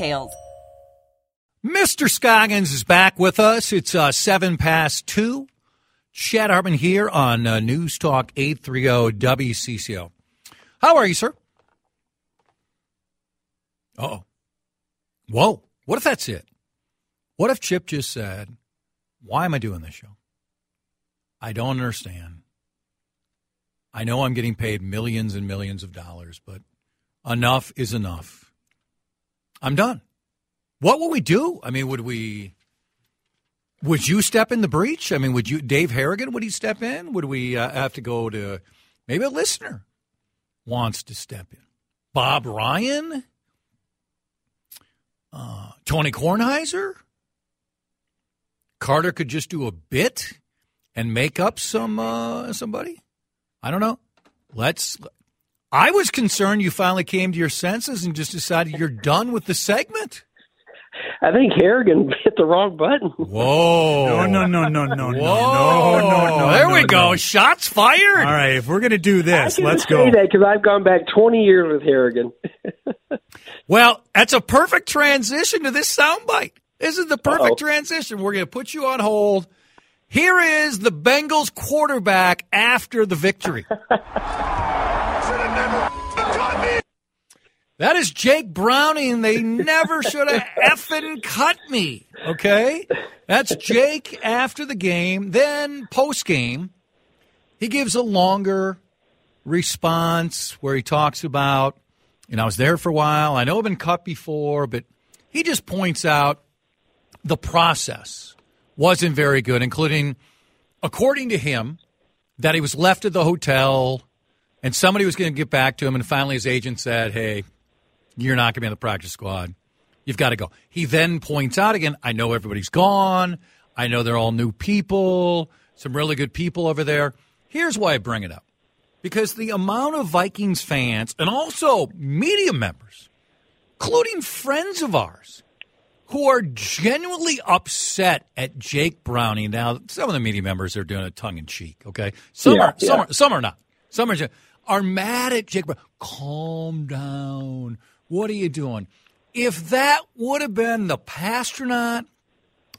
details. Mr. Scoggins is back with us. It's uh, seven past two. Chad Hartman here on uh, News Talk 830 WCCO. How are you, sir? Oh. Whoa. What if that's it? What if Chip just said, Why am I doing this show? I don't understand. I know I'm getting paid millions and millions of dollars, but enough is enough. I'm done. What would we do? I mean, would we? Would you step in the breach? I mean, would you, Dave Harrigan? Would he step in? Would we uh, have to go to maybe a listener wants to step in? Bob Ryan, uh, Tony Kornheiser, Carter could just do a bit and make up some uh, somebody. I don't know. Let's I was concerned you finally came to your senses and just decided you're done with the segment. I think Harrigan hit the wrong button. Whoa! No, no, no, no, no, Whoa. no, no, no. There no, we no. go. Shots fired. All right, if we're gonna do this, I can let's say go. that because I've gone back 20 years with Harrigan. Well, that's a perfect transition to this soundbite. This is the perfect Uh-oh. transition. We're going to put you on hold. Here is the Bengals quarterback after the victory. That is Jake Browning. They never should have effing cut me. Okay? That's Jake after the game. Then post game, he gives a longer response where he talks about, you know, I was there for a while. I know I've been cut before, but he just points out the process wasn't very good, including, according to him, that he was left at the hotel and somebody was going to get back to him, and finally his agent said, hey, you're not going to be on the practice squad. You've got to go. He then points out again, I know everybody's gone. I know they're all new people, some really good people over there. Here's why I bring it up because the amount of Vikings fans and also media members, including friends of ours, who are genuinely upset at Jake Browning. Now, some of the media members are doing it tongue in cheek, okay? Some Yeah, are, some are, some are not. Some are are mad at Jake Brown. Calm down. What are you doing? If that would have been the Passtronaut,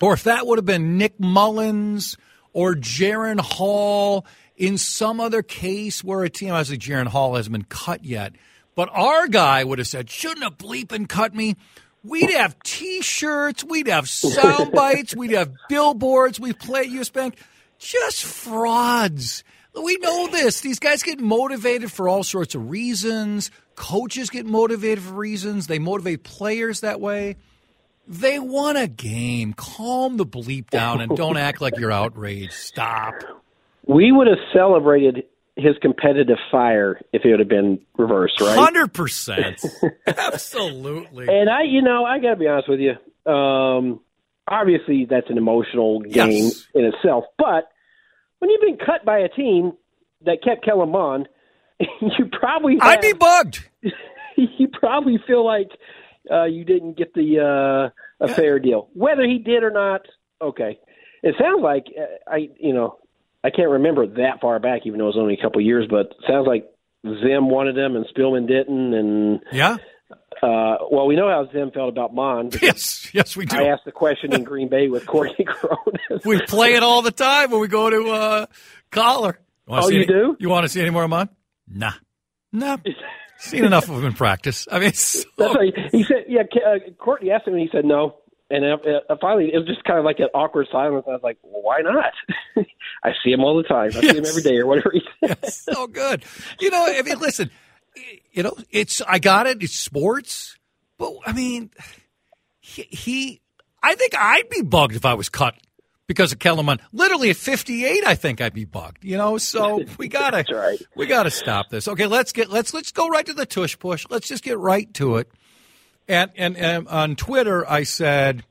or if that would have been Nick Mullens or Jaren Hall in some other case where a team, obviously Jaren Hall hasn't been cut yet, but our guy would have said, shouldn't have bleeping cut me. We'd have T-shirts, we'd have sound bites, we'd have billboards, we play at US Bank. Just frauds. We know this. These guys get motivated for all sorts of reasons. Coaches get motivated for reasons. They motivate players that way. They won a game. Calm the bleep down and don't act like you're outraged. Stop. We would have celebrated his competitive fire if it would have been reversed, right? Hundred percent. Absolutely. And I, you know, I got to be honest with you. Um, obviously, that's an emotional game Yes. in itself. But when you've been cut by a team that kept Kellen Mond, you probably have, I'd be bugged. you probably feel like uh, you didn't get the uh, a fair deal, whether he did or not. Okay, it sounds like uh, I, you know, I can't remember that far back, even though it was only a couple years. But it sounds like Zim wanted him and Spielman didn't, and Yeah. uh, well, we know how Zim felt about Mond. Yes. Yes, we do. I asked the question in Green Bay with Courtney Cronin. we play it all the time when we go to uh, collar. wanna Oh, you any- do? You want to see any more of mine? Nah. Nah. Seen enough of him in practice. I mean, so, That's right. He said, "Yeah." Uh, Courtney asked him, and he said no. And uh, uh, finally, it was just kind of like an awkward silence. I was like, well, "Why not?" I see him all the time. I see him every day, or whatever. He said. so good. You know, I mean, listen, you know, it's I got it. It's sports, but I mean, he, he I think I'd be bugged if I was cut because of Kellen Mond. Literally at 58, I think I'd be bugged. You know, so we gotta right. we gotta stop this. Okay, let's get let's let's go right to the tush push. Let's just get right to it. And and, and on Twitter, I said.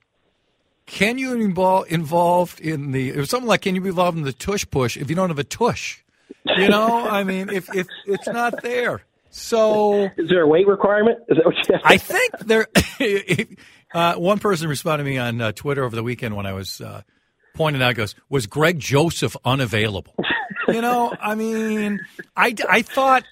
Can you be involved involved in the? It was something like, "Can you be involved in the tush push if you don't have a tush?" You know, I mean, if if it's not there, so Is there a weight requirement? Is that what you I think there. uh, one person responded to me on uh, Twitter over the weekend when I was uh, pointing out. Goes, was Greg Joseph unavailable? you know, I mean, I I thought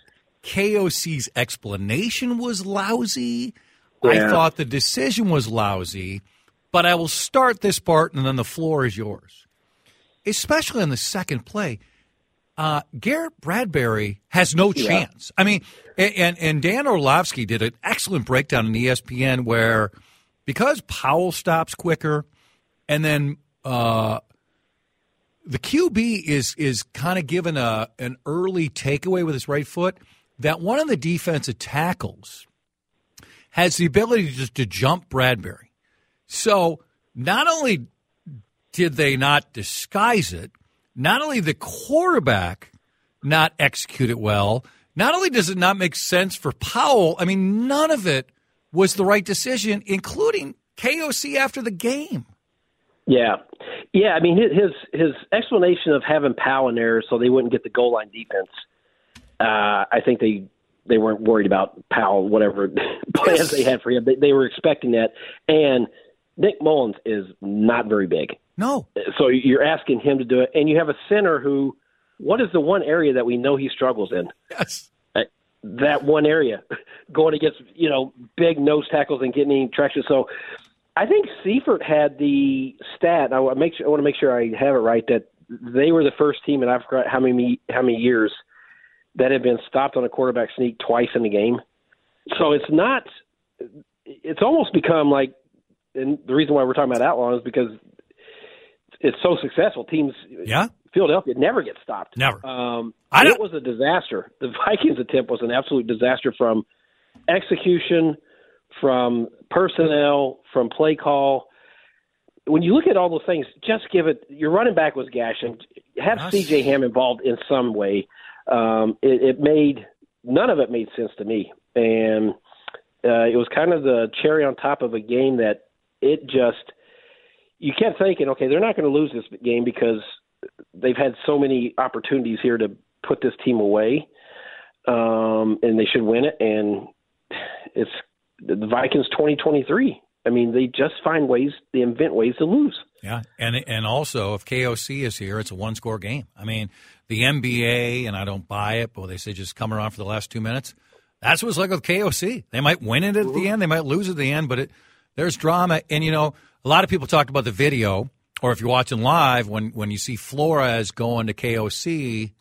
KOC's explanation was lousy. I thought the decision was lousy. But I will start this part, and then the floor is yours. Especially on the second play, uh, Garrett Bradbury has no chance. I mean, and and Dan Orlovsky did an excellent breakdown in ESPN where because Powell stops quicker, and then uh, the QB is is kind of given a an early takeaway with his right foot. That one of the defensive tackles has the ability just to jump Bradbury. So not only did they not disguise it, not only the quarterback not execute it well, not only does it not make sense for Powell, I mean, none of it was the right decision, including KOC after the game. Yeah, yeah. I mean, his his explanation of having Powell in there so they wouldn't get the goal line defense. Uh, I think they they weren't worried about Powell, whatever plans they had for him. They, they were expecting that. And Nick Mullens is not very big, No. so you're asking him to do it. And you have a center who, what is the one area that we know he struggles in? Yes. that one area, going against you know big nose tackles and getting any traction. So I think Seifert had the stat. I want to make sure I want to make sure I have it right that they were the first team, and I forgot how many how many years that had been stopped on a quarterback sneak twice in the game. So it's not. It's almost become like, and the reason why we're talking about outlaw is because it's so successful. Teams, Yeah. Philadelphia never gets stopped. Never. Um, I it don't- was a disaster. The Vikings attempt was an absolute disaster from execution, from personnel, from play call. When you look at all those things, just give it. Your running back was gashing. Have Yes. C.J. Ham involved in some way. Um, it, it made none of it made sense to me, and uh, it was kind of the cherry on top of a game that it just you kept thinking, okay, they're not going to lose this game because they've had so many opportunities here to put this team away, um, and they should win it. And it's the Vikings 2023. I mean, they just find ways, they invent ways to lose. Yeah, and and also if KOC is here, it's a one score game. I mean, the NBA, and I don't buy it, but they say just come around for the last two minutes. That's what it's like with KOC. They might win it at the end, they might lose at the end, but it there's drama. And you know, a lot of people talked about the video, or if you're watching live, when when you see Flores going to KOC,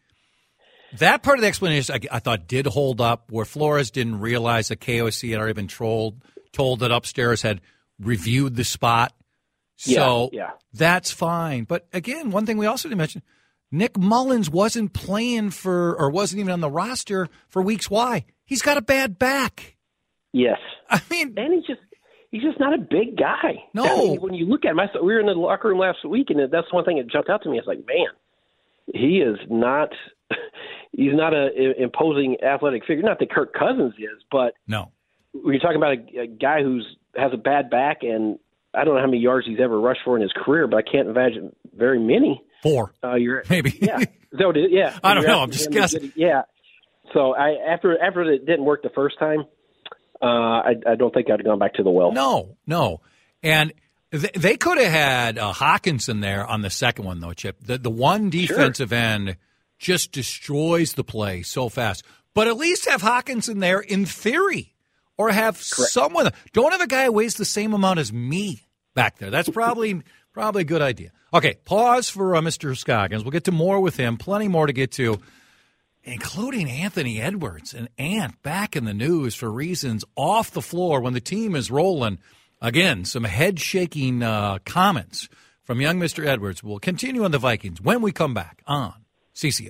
that part of the explanation I, I thought did hold up, where Flores didn't realize that KOC had already been told told that upstairs had reviewed the spot. So Yeah, yeah. that's fine. But again, one thing we also didn't mention Nick Mullens wasn't playing for, or wasn't even on the roster for weeks. Why? He's got a bad back. Yes. I mean, And he's just. He's just not a big guy. No. I mean, when you look at him, I saw, we were in the locker room last week, and that's one thing that jumped out to me. It's like, man, he is not. He's not a, a imposing athletic figure. Not that Kirk Cousins is, but no. you're talking about a, a guy who's has a bad back, and I don't know how many yards he's ever rushed for in his career, but I can't imagine very many. Four. Uh, you're Maybe. yeah. Is that what it is? Yeah. I don't know. I'm just guessing. Yeah. So I after after it didn't work the first time, uh, I, I don't think I'd have gone back to the well. No, no. And they could have had uh, Hockenson there on the second one, though, Chip. The, the one defensive end just destroys the play so fast. But at least have Hockenson there in theory, or have someone. Don't have a guy who weighs the same amount as me back there. That's probably probably a good idea. Okay, pause for uh, Mr. Scoggins. We'll get to more with him. Plenty more to get to. including Anthony Edwards and Ant back in the news for reasons off the floor when the team is rolling. Again, some head shaking uh, comments from young Mr. Edwards. We'll continue on the Vikings when we come back on CCO.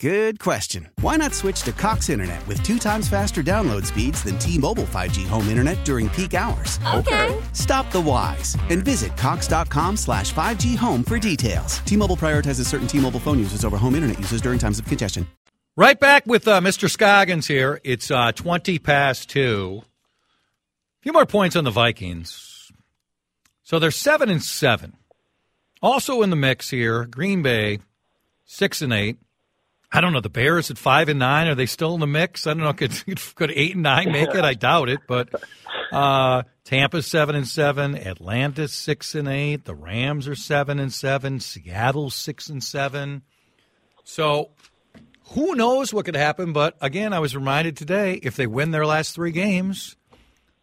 Good question. Why not switch to Cox Internet with two times faster download speeds than T-Mobile 5G home internet during peak hours? Okay. Stop the whys and visit cox.com slash 5G home for details. T-Mobile prioritizes certain T-Mobile phone users over home internet users during times of congestion. Right back with uh, Mr. Scoggins here. It's uh, 20 past 2. A few more points on the Vikings. So they're 7 and 7. Also in the mix here, Green Bay 6 and 8. I don't know, the Bears at 5 and 9, are they still in the mix? I don't know, could could 8 and 9 make it? I doubt it, but uh Tampa 7 and 7, Atlanta 6 and 8, the Rams are 7 and 7, Seattle 6 and 7. So who knows what could happen? But again, I was reminded today if they win their last three games,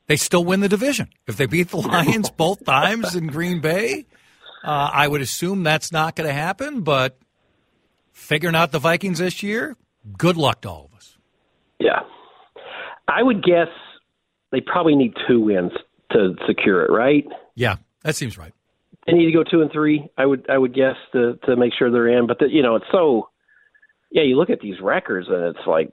they still win the division. If they beat the Lions both times in Green Bay, uh, I would assume that's not going to happen. But figuring out the Vikings this year, good luck to all of us. Yeah. I would guess they probably need two wins to secure it, right? Yeah, that seems right. They need to go two and three. I would I would guess to to make sure they're in. But the, you know, it's so. Yeah, you look at these records and it's like,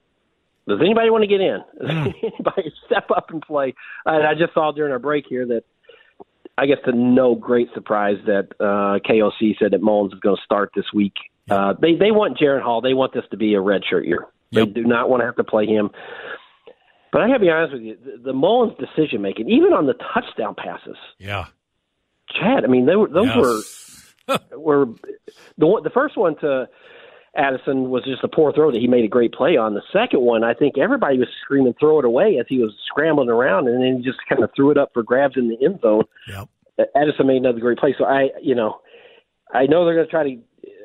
does anybody want to get in? Does anybody step up and play? And I just saw during our break here that I guess to no great surprise that uh, KOC said that Mullens is going to start this week. Uh, they they want Jaren Hall. They want this to be a redshirt year. Yep. They do not want to have to play him. But I got to be honest with you, the, the Mullens decision making, even on the touchdown passes, Yeah. Chad. I mean, they were those Yes. were were the one, the first one to Addison was just a poor throw that he made a great play on. The second one, I think everybody was screaming throw it away as he was scrambling around, and then he just kind of threw it up for grabs in the end zone. Yep. Addison made another great play. So I, you know, I know they're going to try to.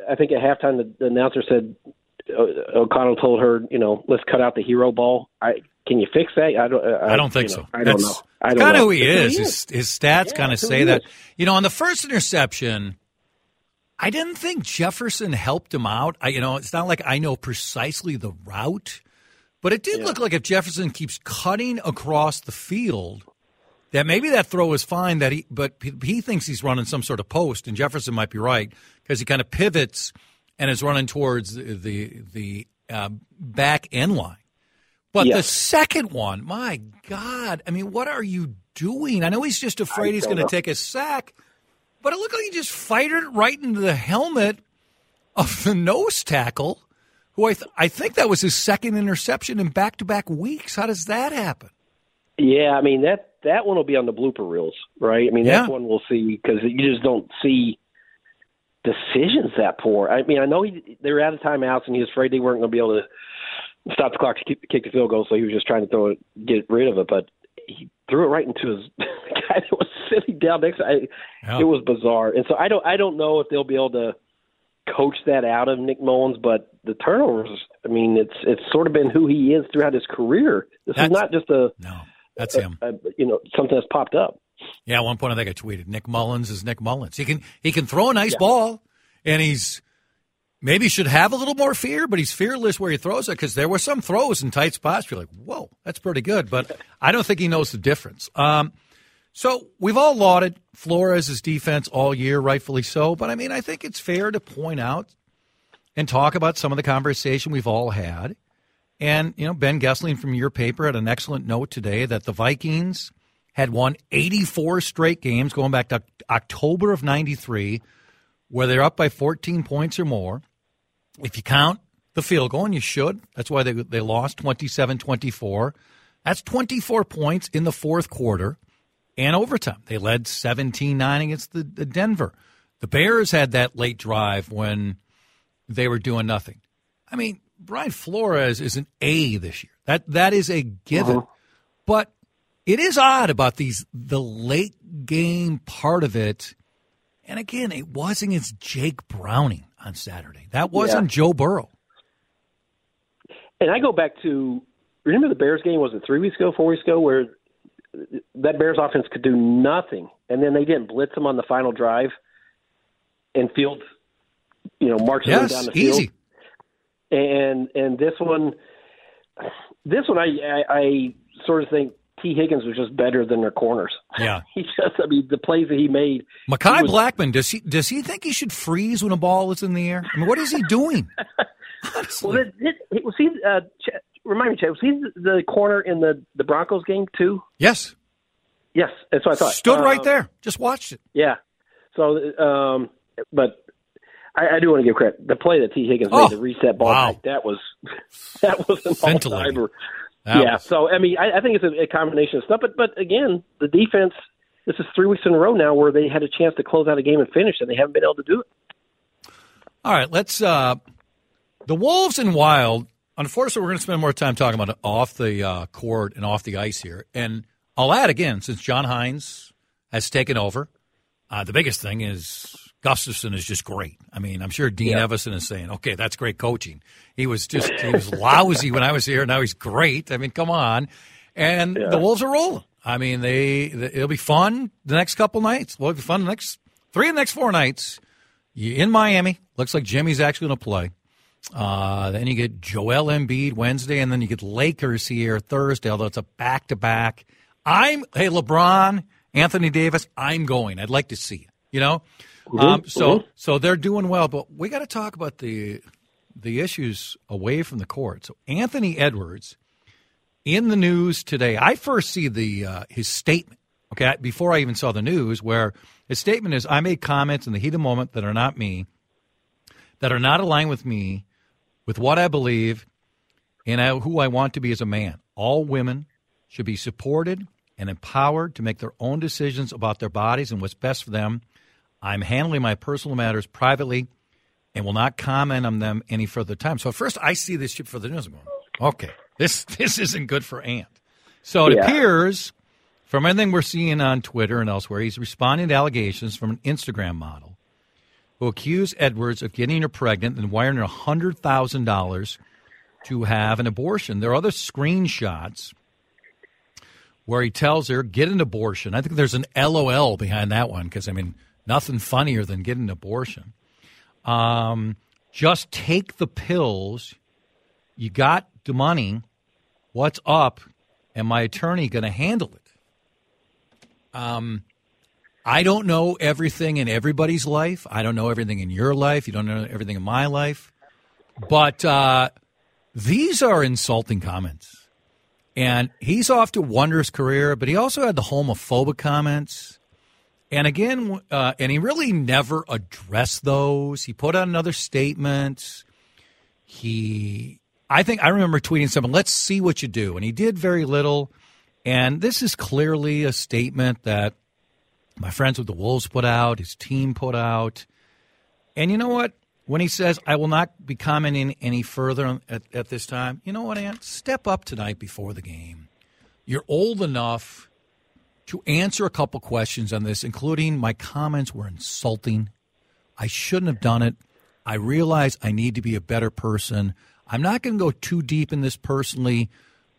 I think at halftime the, the announcer said O- O'Connell told her, you know, let's cut out the hero ball. I can you fix that? I don't. I, I don't think so. know, I don't know. I don't kind of know. who he It's is. His, his stats Yeah, kind of say he that. is. You know, on the first interception, I didn't think Jefferson helped him out. I, you know, it's not like I know precisely the route, but it did look like if Jefferson keeps cutting across the field, that maybe that throw is fine. That he, but he, he thinks he's running some sort of post, and Jefferson might be right because he kind of pivots and is running towards the the, the uh, back end line. But the second one, my God, I mean, what are you doing? I know he's just afraid he's going to take a sack, but it looked like he just fired it right into the helmet of the nose tackle, who I, th- I think that was his second interception in back to back weeks. How does that happen? Yeah, I mean that that one will be on the blooper reels, right? I mean Yeah. that's one we'll see because you just don't see decisions that poor. I mean, I know he, they were out of timeouts and he was afraid they weren't going to be able to stop the clock to kick, kick the field goal, so he was just trying to throw it, get rid of it. But he threw it right into his guy that was sitting down next. to I, Yeah. It was bizarre, and so I don't I don't know if they'll be able to coach that out of Nick Mullens, but the turnovers. I mean, it's it's sort of been who he is throughout his career. This That's- is not just a No, that's him. uh, you know, something that's popped up. Yeah, at one point I think I tweeted Nick Mullens is Nick Mullens. He can he can throw a nice ball, and he's maybe should have a little more fear, but he's fearless where he throws it because there were some throws in tight spots. You're like, whoa, that's pretty good. But I don't think he knows the difference. Um, so we've all lauded Flores' defense all year, rightfully so. But I mean, I think it's fair to point out and talk about some of the conversation we've all had. And, you know, Ben Goessling from your paper had an excellent note today that the Vikings had won 84 straight games going back to October of 93, where they're up by 14 points or more. If you count the field goal, and you should, that's why they, they lost 27 24. That's 24 points in the fourth quarter and overtime. They led 17 9 against the, the Denver. The Bears had that late drive when they were doing nothing. I mean, Brian Flores is an A this year. That that is a given. Uh-huh. But it is odd about these the late game part of it. And again, it wasn't against Jake Browning on Saturday. That wasn't Joe Burrow. And I go back to remember the Bears game was it three weeks ago, four weeks ago, where that Bears offense could do nothing, and then they didn't blitz them on the final drive, and Fields, you know, marched them Yes, down the field. easy. And and this one, this one, I, I I sort of think Tee Higgins was just better than their corners. Yeah. he just, I mean, the plays that he made. Mekhi Blackmon, does he does he think he should freeze when a ball is in the air? I mean, what is he doing? Well, it, it, it, was he? Uh, Ch- remind me, Chad, was he the corner in the the Broncos game too? yes. Yes, that's what I thought. Stood right Um, there. Just watched it. Yeah. So, um, but I, I do want to give credit. The play that Tee Higgins Oh, made, the reset ball, wow. that was that was an all-timer. That Yeah. was- So, I mean, I, I think it's a, a combination of stuff. But, but again, the defense. This is three weeks in a row now where they had a chance to close out a game and finish, and they haven't been able to do it. All right, let's. Uh, the Wolves and Wild. Unfortunately, we're going to spend more time talking about it off the uh, court and off the ice here. And I'll add again, since John Hynes has taken over, uh, the biggest thing is Gustavsson is just great. I mean, I'm sure Dean Evason is saying, "Okay, that's great coaching." He was just he was lousy when I was here. Now he's great. I mean, come on. And the Wolves are rolling. I mean, they, it'll be fun the next couple nights. Well, it'll be fun the next three of the next four nights. You in Miami. Looks like Jimmy's actually going to play. Uh, then you get Joel Embiid Wednesday, and then you get Lakers here Thursday. Although it's a back to back. I'm hey LeBron, Anthony Davis. I'm going. I'd like to see it. You know. Um, so so they're doing well, but we got to talk about the the issues away from the court. So Anthony Edwards in the news today. I first see the uh, his statement. Okay, before I even saw the news, where his statement is, "I made comments in the heat of the moment that are not me, that are not aligned with me, with what I believe, and I, who I want to be as a man. All women should be supported and empowered to make their own decisions about their bodies and what's best for them. I'm handling my personal matters privately." And will not comment on them any further time. So first, I see this shit for the news. I'm going, okay, this this isn't good for Ant. So it Yeah. appears, from everything we're seeing on Twitter and elsewhere, he's responding to allegations from an Instagram model who accused Edwards of getting her pregnant and wiring her hundred thousand dollars to have an abortion. There are other screenshots where he tells her get an abortion. I think there's an LOL behind that one because I mean nothing funnier than getting an abortion. Um, just take the pills. You got the money. What's up? And my attorney going to handle it. Um, I don't know everything in everybody's life. I don't know everything in your life. You don't know everything in my life. But uh, these are insulting comments. And he's off to wondrous career, but he also had the homophobic comments. And again, uh, and he really never addressed those. He put out another statement. He, I think, I remember tweeting something, let's see what you do. And he did very little. And this is clearly a statement that my friends with the Wolves put out, his team put out. And you know what? When he says, I will not be commenting any further at, at this time, you know what, Ant? Step up tonight before the game. You're old enough to answer a couple questions on this, including my comments were insulting. I shouldn't have done it. I realize I need to be a better person. I'm not going to go too deep in this personally,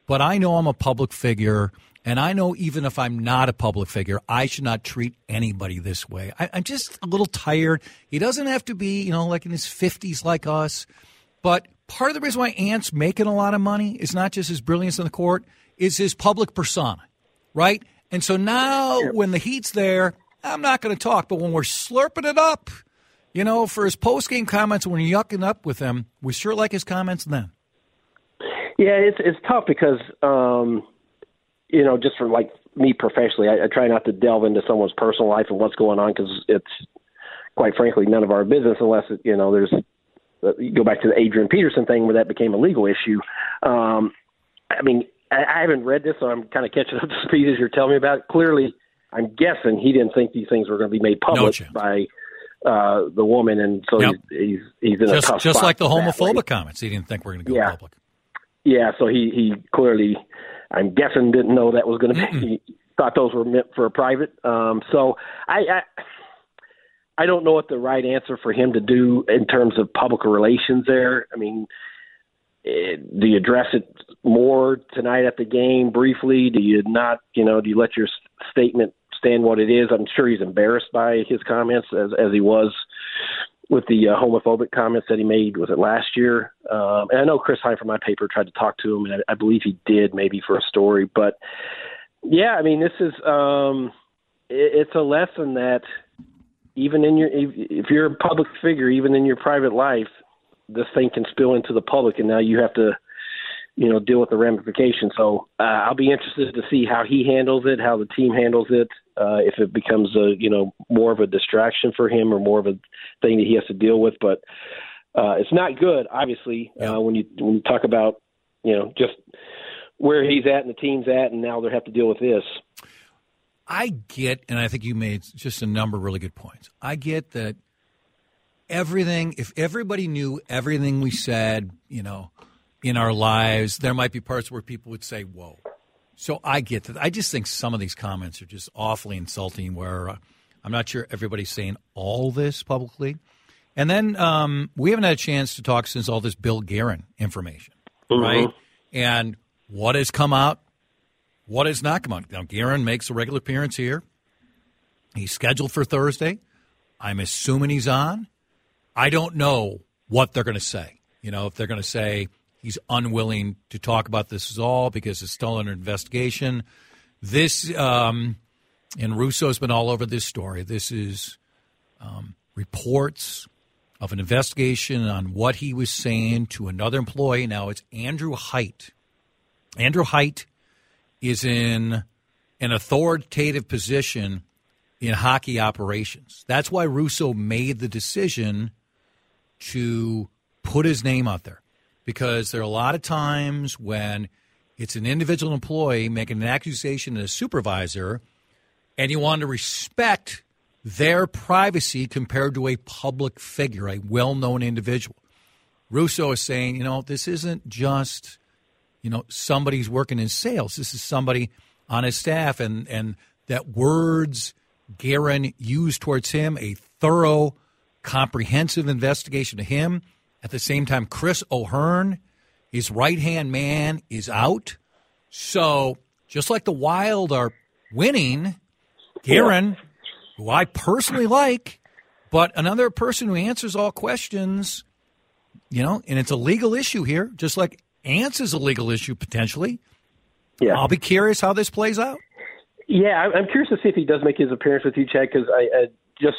but I know I'm a public figure And I know even if I'm not a public figure, I should not treat anybody this way. I, I'm just a little tired. He doesn't have to be, you know, like in his 50s like us. But part of the reason why Ant's making a lot of money is not just his brilliance on the court, is his public persona, right? And so now when the heat's there, I'm not going to talk. But when we're slurping it up, you know, for his post game comments, when you're yucking up with him, we sure like his comments then. Yeah, it's it's tough because um, you know, just for like me professionally, I, I try not to delve into someone's personal life and what's going on because it's quite frankly none of our business unless it, you know there's uh, you go back to the Adrian Peterson thing where that became a legal issue. Um, I mean, I, haven't read this, so I'm kind of catching up to speed as you're telling me about it. Clearly, I'm guessing he didn't think these things were going to be made public chance. by uh, the woman, and so Yep. he's, he's he's in a Just, tough just like the homophobic comments. He didn't think we're going to go Yeah. public. Yeah, so he he clearly, I'm guessing, didn't know that was going to be. He thought those were meant for a private. Um, so I, I I don't know what the right answer for him to do in terms of public relations there. I mean, do you address it more tonight at the game briefly? Do you not? You know, do you let your statement stand what it is? I'm sure he's embarrassed by his comments as as he was with the uh, homophobic comments that he made was it last year um, and i know chris hine from my paper tried to talk to him and I, I believe he did maybe for a story but yeah i mean this is um it, it's a lesson that even in your if, if you're a public figure even in your private life this thing can spill into the public and now you have to you know deal with the ramifications so uh, i'll be interested to see how he handles it how the team handles it uh, if it becomes a you know more of a distraction for him or more of a thing that he has to deal with. But uh, it's not good, obviously, Yeah. uh, when you when you talk about you know just where he's at and the team's at, and now they have to deal with this. I get, and I think you made just a number of really good points. I get that everything, if everybody knew everything we said, you know, in our lives, there might be parts where people would say, whoa. So I get that. I just think some of these comments are just awfully insulting where uh, I'm not sure everybody's saying all this publicly. And then um, we haven't had a chance to talk since all this Bill Guerin information, right? And what has come out what has not come out? Now, Guerin makes a regular appearance here. He's scheduled for Thursday. I'm assuming he's on. I don't know what they're going to say. You know, if they're going to say he's unwilling to talk about this at all because it's still under investigation. This, um, and Russo's been all over this story. This is um, reports of an investigation on what he was saying to another employee. Now, it's Andrew Heydt. Andrew Heydt is in an authoritative position in hockey operations. That's why Russo made the decision to put his name out there because there are a lot of times when it's an individual employee making an accusation to a supervisor and you want to respect their privacy compared to a public figure, a well known individual. Russo is saying, you know, this isn't just you know somebody's working in sales. This is somebody on his staff, and and that words Guerin used towards him, a thorough, comprehensive investigation to him. At the same time, Chris O'Hearn, his right hand man, is out. So just like the Wild are winning, Guerin, who I personally like, but another person who answers all questions, you know, and it's a legal issue here, just like Ants is a legal issue potentially. Yeah. I'll be curious how this plays out. Yeah, I'm I'm curious to see if he does make his appearance with you, Chad, because I, I just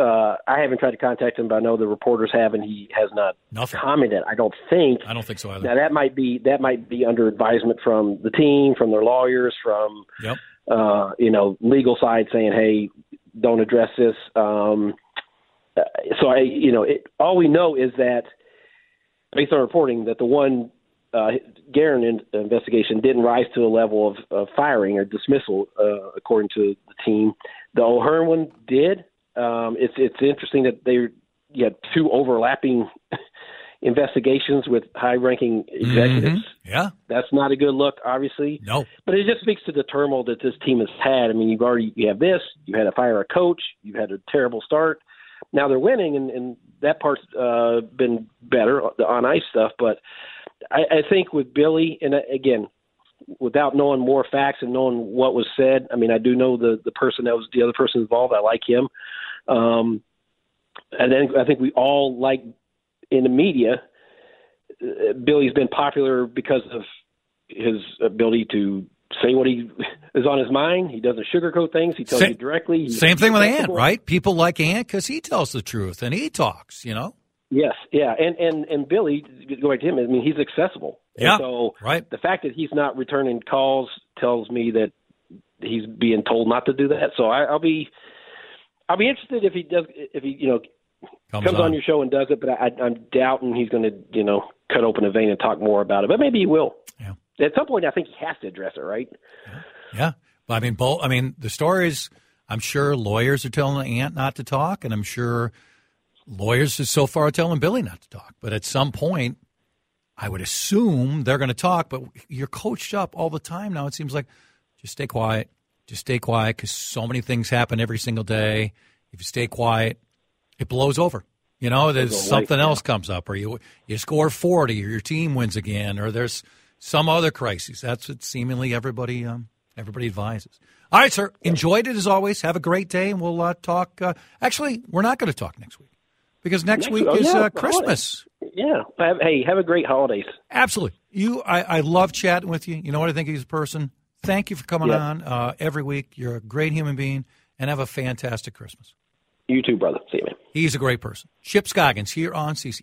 uh, I haven't tried to contact him, but I know the reporters have, and he has not Nothing. commented. I don't think. I don't think so either. Now that might be that might be under advisement from the team, from their lawyers, from Yep. uh, you know legal side saying, hey, don't address this. Um, uh, so I, you know, it, all we know is that based on reporting that the one uh, in, investigation didn't rise to a level of, of firing or dismissal, uh, according to the team. The O'Hearn one did. Um, it's it's interesting that they you had two overlapping investigations with high-ranking executives. Yeah. That's not a good look, obviously. No. But it just speaks to the turmoil that this team has had. I mean, you've already you have this, you had to fire a coach, you've had a terrible start. Now they're winning, and, and that part's uh, been better, the on ice stuff. But I, I think with Billy, and uh, again, without knowing more facts and knowing what was said. I mean, I do know the the person that was the other person involved. I like him, um, and then I think we all like in the media. Uh, Billy's been popular because of his ability to say what he is on his mind. He doesn't sugarcoat things. He tells Same- you directly. Same thing with Ant, right? People like Ant because he tells the truth and he talks. You know. Yes, yeah, and and and Billy, going to him, I mean, he's accessible. And Yeah, so right. the fact that he's not returning calls tells me that he's being told not to do that. So I, I'll be, I'll be interested if he does, if he, you know, Comes, comes, on. your show and does it. But I, I'm doubting he's going to, you know, cut open a vein and talk more about it. But maybe he will. Yeah. At some point, I think he has to address it, right? Yeah. But I mean, both. I mean, the stories. I'm sure lawyers are telling the aunt not to talk, and I'm sure lawyers is so far telling Billy not to talk. But at some point, I would assume they're going to talk. But you're coached up all the time now. It seems like just stay quiet, just stay quiet, because so many things happen every single day. If you stay quiet, it blows over. You know, there's something else comes up, or you you score 40, or your team wins again, or there's some other crisis. That's what seemingly everybody um, everybody advises. All right, sir. Enjoyed it as always. Have a great day, and we'll uh, talk. Uh, actually, we're not going to talk next week because next, Next week week- oh, is yeah, uh, Christmas. Yeah. Hey, have a great holidays. Absolutely. You, I, I love chatting with you. You know what I think of you as a person. Thank you for coming Yeah. on uh, every week. You're a great human being, and have a fantastic Christmas. You too, brother. See you, man. He's a great person. Chip Scoggins here on CCO.